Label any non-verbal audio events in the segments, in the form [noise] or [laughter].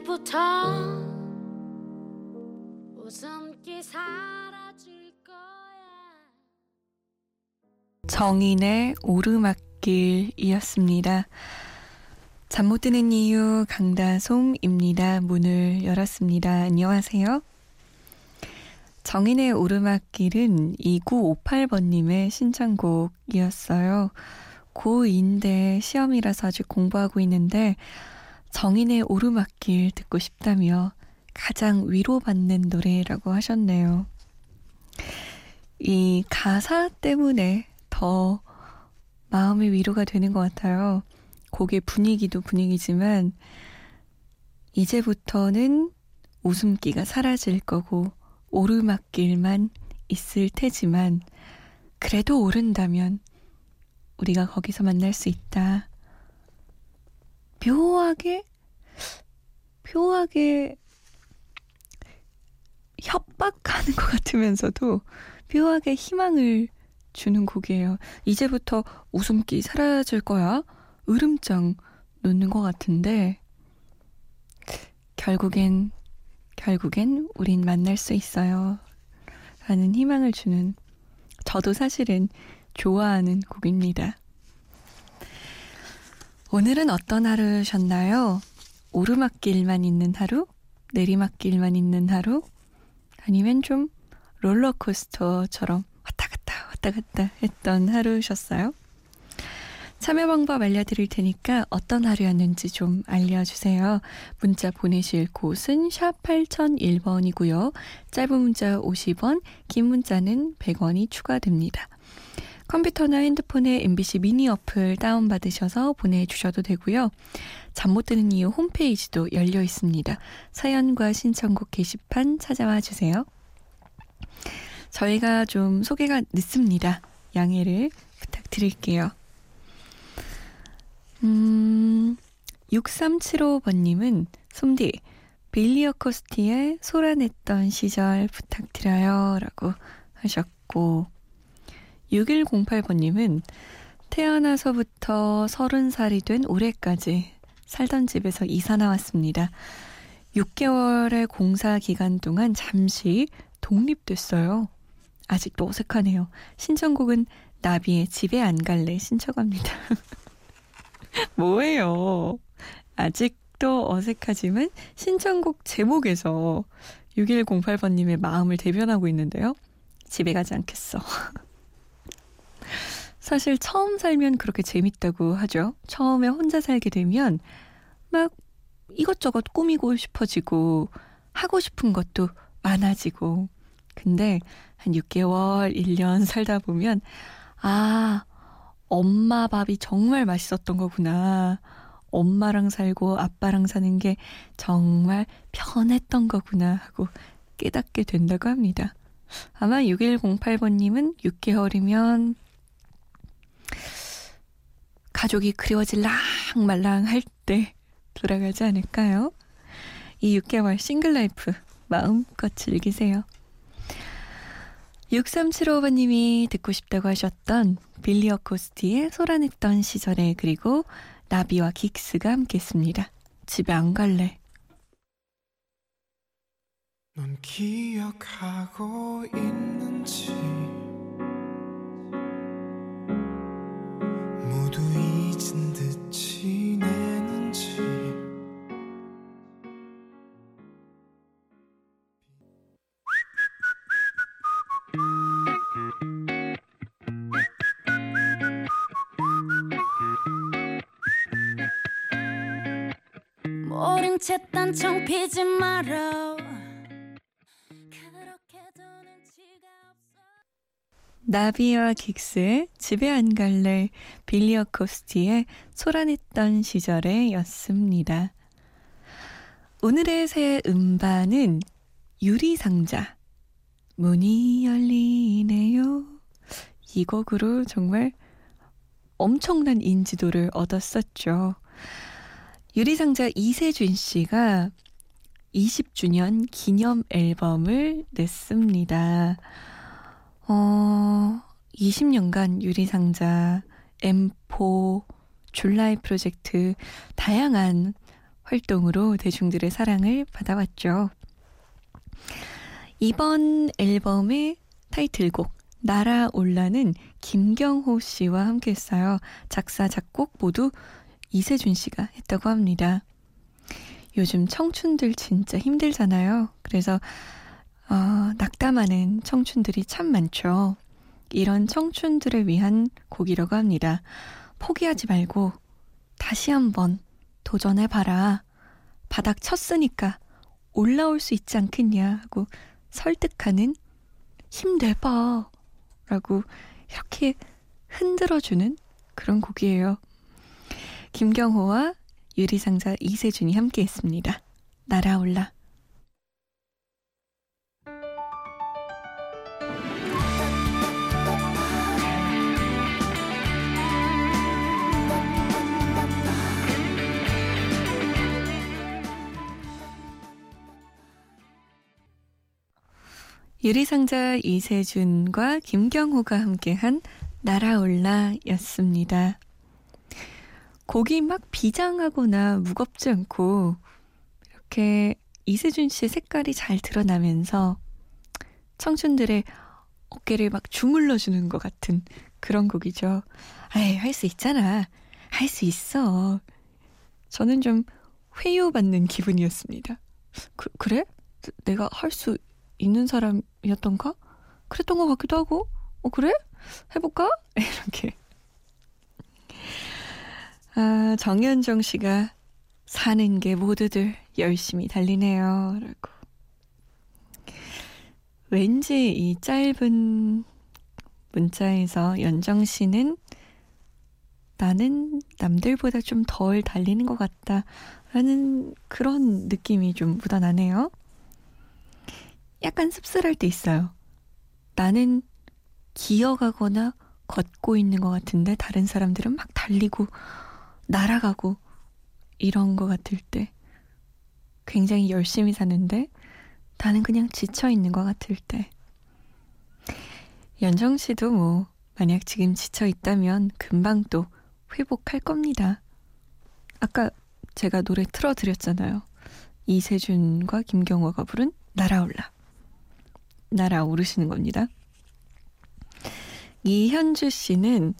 이제부터 웃음기 사라질 거야. 정인의 오르막길이었습니다. 잠 못 드는 이유 강다솜입니다. 문을 열었습니다. 안녕하세요. 정인의 오르막길은 2958번님의 신청곡이었어요. 고2인데 시험이라서 아직 공부하고 있는데 정인의 오르막길 듣고 싶다며 가장 위로받는 노래라고 하셨네요. 이 가사 때문에 더 마음의 위로가 되는 것 같아요. 곡의 분위기도 분위기지만 이제부터는 웃음기가 사라질 거고 오르막길만 있을 테지만 그래도 오른다면 우리가 거기서 만날 수 있다. 묘하게 묘하게 협박하는 것 같으면서도 묘하게 희망을 주는 곡이에요. 이제부터 웃음기 사라질 거야. 으름장 놓는 것 같은데 결국엔 결국엔 우린 만날 수 있어요. 라는 희망을 주는 저도 사실은 좋아하는 곡입니다. 오늘은 어떤 하루셨나요? 오르막길만 있는 하루? 내리막길만 있는 하루? 아니면 좀 롤러코스터처럼 왔다 갔다 왔다 갔다 했던 하루셨어요? 참여 방법 알려드릴 테니까 어떤 하루였는지 좀 알려주세요. 문자 보내실 곳은 샵 8001번이고요. 짧은 문자 50원, 긴 문자는 100원이 추가됩니다. 컴퓨터나 핸드폰에 MBC 미니 어플 다운받으셔서 보내주셔도 되고요. 잠 못 드는 이유 홈페이지도 열려 있습니다. 사연과 신청곡 게시판 찾아와 주세요. 저희가 좀 소개가 늦습니다. 양해를 부탁드릴게요. 음, 6375번님은 솜디, 빌리어 코스티의 소란했던 시절 부탁드려요. 라고 하셨고, 6108번님은 태어나서부터 30살이 된 올해까지 살던 집에서 이사 나왔습니다. 6개월의 공사 기간 동안 잠시 독립됐어요. 아직도 어색하네요. 신청곡은 나비의 집에 안 갈래 신청합니다. [laughs] 뭐예요? 아직도 어색하지만 신청곡 제목에서 6108번님의 마음을 대변하고 있는데요. 집에 가지 않겠어. [laughs] 사실 처음 살면 그렇게 재밌다고 하죠. 처음에 혼자 살게 되면 막 이것저것 꾸미고 싶어지고 하고 싶은 것도 많아지고. 근데 한 6개월, 1년 살다 보면 아, 엄마 밥이 정말 맛있었던 거구나. 엄마랑 살고 아빠랑 사는 게 정말 편했던 거구나 하고 깨닫게 된다고 합니다. 아마 6108번님은 6개월이면 가족이 그리워질랑 말랑 할 때 돌아가지 않을까요? 이 6개월 싱글 라이프 마음껏 즐기세요. 6375번님이 듣고 싶다고 하셨던 빌리 어 코스티의 소란했던 시절에 그리고 나비와 긱스가 함께했습니다. 집에 안 갈래. 넌 기억하고 있는지 모른 채 딴청 피지 말어 나비와 긱스의 집에 안 갈래 빌리 어코스티의 소란했던 시절에 였습니다. 오늘의 새 음반은 유리상자 문이 열리네요. 이 곡으로 정말 엄청난 인지도를 얻었었죠. 유리상자 이세준 씨가 20주년 기념 앨범을 냈습니다. 어, 20년간 유리상자, M4, 줄라이 프로젝트, 다양한 활동으로 대중들의 사랑을 받아왔죠. 이번 앨범의 타이틀곡, 날아올라는 김경호 씨와 함께 했어요. 작사, 작곡 모두 이세준 씨가 했다고 합니다. 요즘 청춘들 진짜 힘들잖아요. 그래서 어, 낙담하는 청춘들이 참 많죠. 이런 청춘들을 위한 곡이라고 합니다. 포기하지 말고 다시 한번 도전해봐라. 바닥 쳤으니까 올라올 수 있지 않겠냐 하고 설득하는 힘내봐. 라고 이렇게 흔들어주는 그런 곡이에요. 김경호와 유리상자 이세준이 함께 했습니다. 날아올라. 유리상자 이세준과 김경호가 함께한 날아올라 였습니다. 곡이 막 비장하거나 무겁지 않고 이렇게 이세준 씨의 색깔이 잘 드러나면서 청춘들의 어깨를 막 주물러 주는 것 같은 그런 곡이죠. 아이, 할 수 있잖아. 할 수 있어. 저는 좀 회유받는 기분이었습니다. 그, 그래? 내가 할 수 있는 사람이었던가? 그랬던 것 같기도 하고, 어, 그래? 해볼까? [laughs] 이렇게. 아, 정현정 씨가 사는 게 모두들 열심히 달리네요. 라고. 왠지 이 짧은 문자에서 연정 씨는 나는 남들보다 좀 덜 달리는 것 같다. 라는 그런 느낌이 좀 묻어나네요. 약간 씁쓸할 때 있어요. 나는 기어가거나 걷고 있는 것 같은데 다른 사람들은 막 달리고 날아가고 이런 것 같을 때 굉장히 열심히 사는데 나는 그냥 지쳐 있는 것 같을 때 연정 씨도 뭐 만약 지금 지쳐 있다면 금방 또 회복할 겁니다. 아까 제가 노래 틀어드렸잖아요. 이세준과 김경호가 부른 날아올라. 날아오르시는 겁니다. 이현주 씨는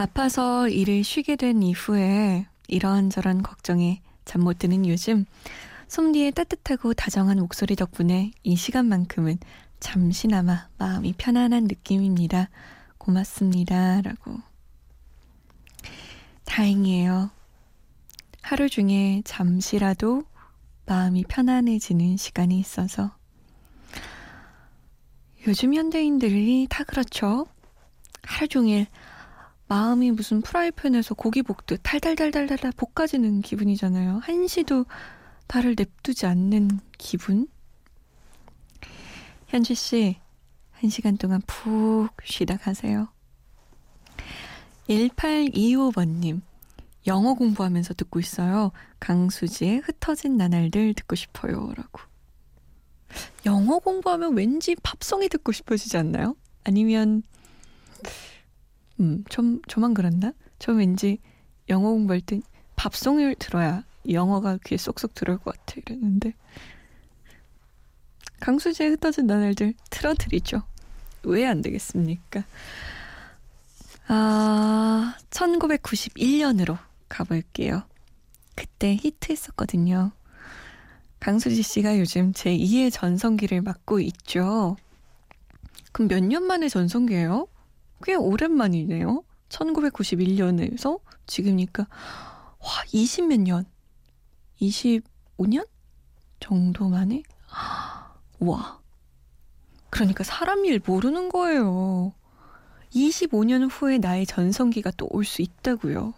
아파서 일을 쉬게 된 이후에 이런저런 걱정에 잠 못 드는 요즘 솜디의 따뜻하고 다정한 목소리 덕분에 이 시간만큼은 잠시나마 마음이 편안한 느낌입니다. 고맙습니다. 라고. 다행이에요. 하루 중에 잠시라도 마음이 편안해지는 시간이 있어서. 요즘 현대인들이 다 그렇죠. 하루 종일 마음이 무슨 프라이팬에서 고기 볶듯 달달달달달 볶아지는 기분이잖아요. 한시도 나를 냅두지 않는 기분? 현지 씨, 한 시간 동안 푹 쉬다 가세요. 1825번님, 영어 공부하면서 듣고 있어요. 강수지의 흩어진 나날들 듣고 싶어요. 라고. 영어 공부하면 왠지 팝송이 듣고 싶어지지 않나요? 아니면 음, 좀, 저만 그랬나? 저 왠지 영어 공부할 때 밥송을 들어야 영어가 귀에 쏙쏙 들어올 것 같아 이랬는데 강수지의 흩어진 나날들 틀어드리죠. 왜 안 되겠습니까? 아, 1991년으로 가볼게요. 그때 히트했었거든요. 강수지 씨가 요즘 제 2의 전성기를 맡고 있죠. 그럼 몇 년 만에 전성기예요? 꽤 오랜만이네요. 1991년에서 지금이니까 와 20몇 년, 25년 정도 만에 와. 그러니까 사람 일 모르는 거예요. 45년 후에 나의 전성기가 또 올 수 있다고요.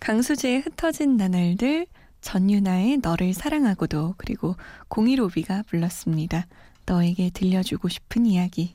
강수지의 흩어진 나날들, 전유나의 너를 사랑하고도 그리고 공일오비가 불렀습니다. 너에게 들려주고 싶은 이야기.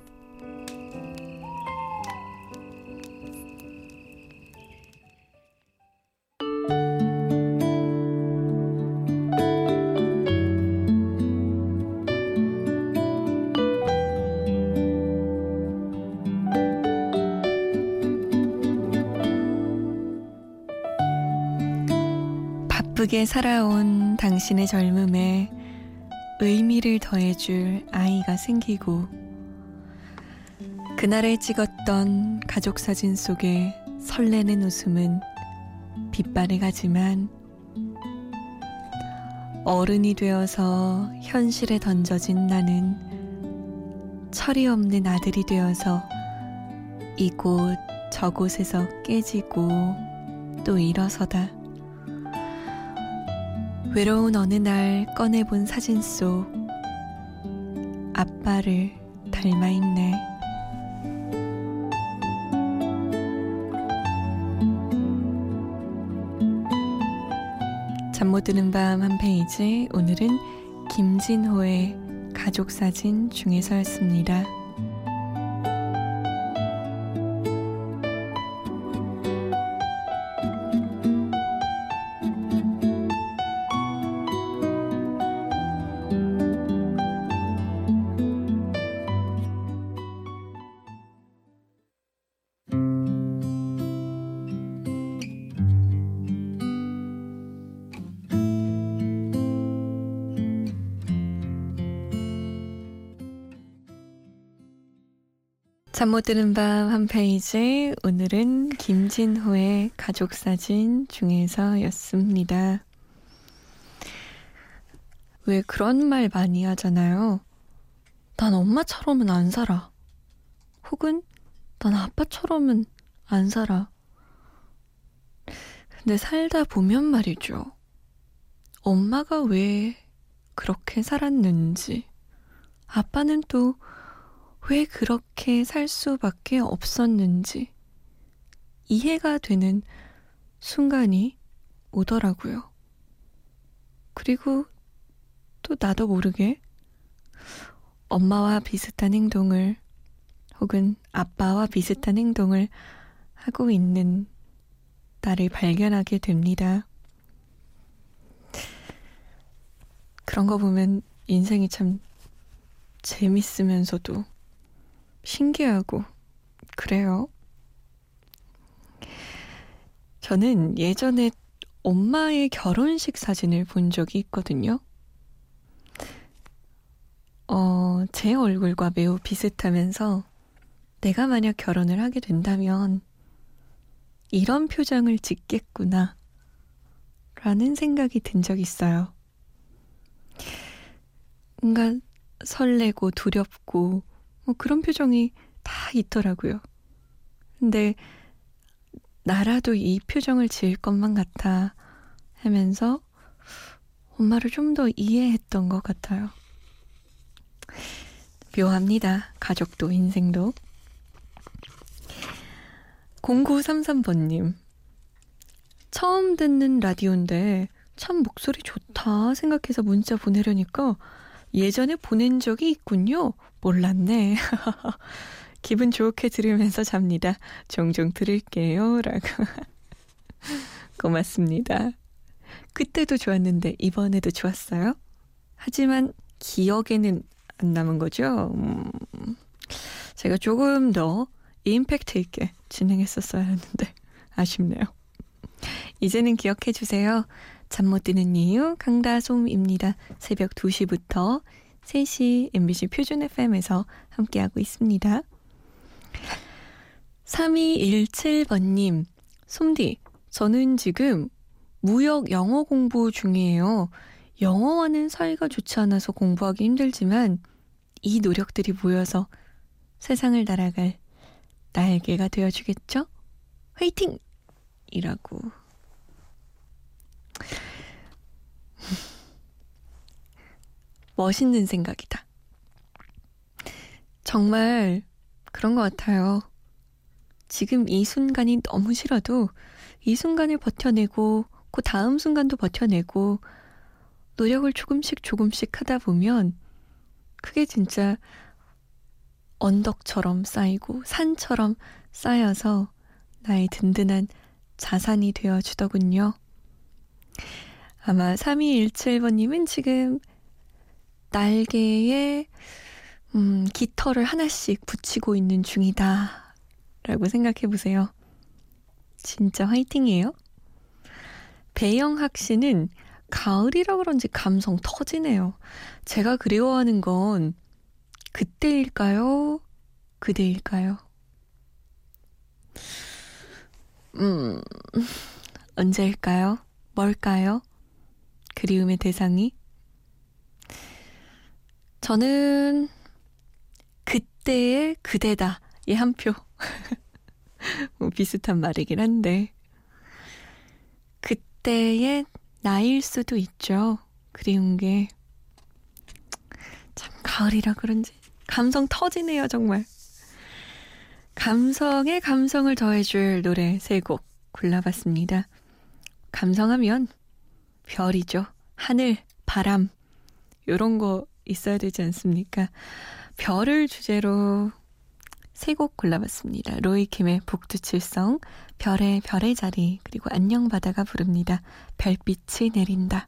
바쁘게 살아온 당신의 젊음에 의미를 더해줄 아이가 생기고 그날에 찍었던 가족 사진 속에 설레는 웃음은 빛발을 가지만 어른이 되어서 현실에 던져진 나는 철이 없는 아들이 되어서 이곳 저곳에서 깨지고 또 일어서다. 외로운 어느 날 꺼내본 사진 속 아빠를 닮아 있네. 잠못 드는 밤 한 페이지 오늘은 김진호의 가족 사진 중에서였습니다. 잠 못 드는 밤 한 페이지 오늘은 김진호의 가족 사진 중에서였습니다. 왜 그런 말 많이 하잖아요. 난 엄마처럼은 안 살아. 혹은 난 아빠처럼은 안 살아. 근데 살다 보면 말이죠. 엄마가 왜 그렇게 살았는지, 아빠는 또 왜 그렇게 살 수밖에 없었는지 이해가 되는 순간이 오더라고요. 그리고 또 나도 모르게 엄마와 비슷한 행동을 혹은 아빠와 비슷한 행동을 하고 있는 나를 발견하게 됩니다. 그런 거 보면 인생이 참 재밌으면서도 신기하고 그래요. 저는 예전에 엄마의 결혼식 사진을 본 적이 있거든요. 어, 제 얼굴과 매우 비슷하면서 내가 만약 결혼을 하게 된다면 이런 표정을 짓겠구나. 라는 생각이 든 적 있어요. 뭔가 설레고 두렵고 뭐 그런 표정이 다 있더라고요. 근데 나라도 이 표정을 지을 것만 같아 하면서 엄마를 좀 더 이해했던 것 같아요. 묘합니다. 가족도 인생도. 0933번님. 처음 듣는 라디오인데 참 목소리 좋다 생각해서 문자 보내려니까 예전에 보낸 적이 있군요. 몰랐네. [laughs] 기분 좋게 들으면서 잡니다. 종종 들을게요. 라고. [laughs] 고맙습니다. 그때도 좋았는데 이번에도 좋았어요. 하지만 기억에는 안 남은 거죠. 음, 제가 조금 더 임팩트 있게 진행했었어야 했는데 아쉽네요. 이제는 기억해 주세요. 잠 못 드는 이유 강다솜입니다. 새벽 2시부터 3시 MBC 표준 FM에서 함께하고 있습니다. 3217번님, 솜디, 저는 지금 무역 영어 공부 중이에요. 영어와는 사이가 좋지 않아서 공부하기 힘들지만 이 노력들이 모여서 세상을 날아갈 날개가 되어주겠죠? 화이팅! 이라고. 멋있는 생각이다. 정말 그런 것 같아요. 지금 이 순간이 너무 싫어도 이 순간을 버텨내고 그 다음 순간도 버텨내고 노력을 조금씩 조금씩 하다 보면 그게 진짜 언덕처럼 쌓이고 산처럼 쌓여서 나의 든든한 자산이 되어 주더군요. 아마 3217번님은 지금 날개에 음, 깃털을 하나씩 붙이고 있는 중이다. 라고 생각해 보세요. 진짜 화이팅이에요. 배영학 씨는 가을이라 그런지 감성 터지네요. 제가 그리워하는 건 그때일까요? 그대일까요? 음, 언제일까요? 뭘까요? 그리움의 대상이? 저는 그때의 그대다. 이한 표. [laughs] 뭐 비슷한 말이긴 한데. 그때의 나일 수도 있죠. 그리운 게. 참, 가을이라 그런지. 감성 터지네요, 정말. 감성에 감성을 더해줄 노래 세 곡 골라봤습니다. 감성하면 별이죠. 하늘, 바람, 요런 거 있어야 되지 않습니까? 별을 주제로 세 곡 골라봤습니다. 로이킴의 북두칠성, 별의 별의 자리, 그리고 안녕 바다가 부릅니다. 별빛이 내린다.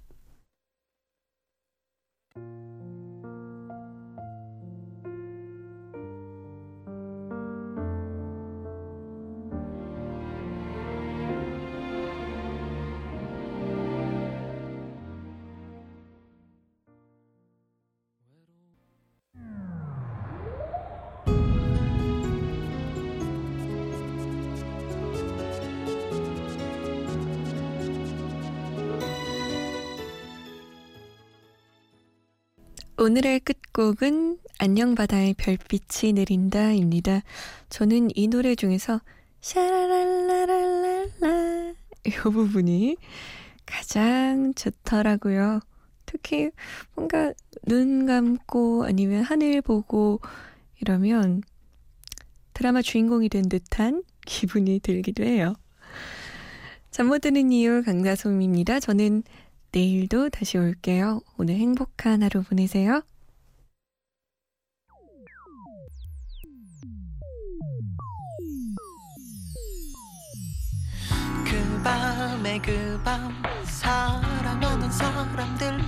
오늘의 끝곡은 안녕 바다의 별빛이 내린다입니다. 저는 이 노래 중에서 샤라랄라랄라 이 부분이 가장 좋더라고요. 특히 뭔가 눈 감고 아니면 하늘 보고 이러면 드라마 주인공이 된 듯한 기분이 들기도 해요. 잠 못 드는 이유 강다솜입니다. 저는 내일도 다시 올게요. 오늘 행복한 하루 보내세요. 그 밤에 그 사랑하는 사람들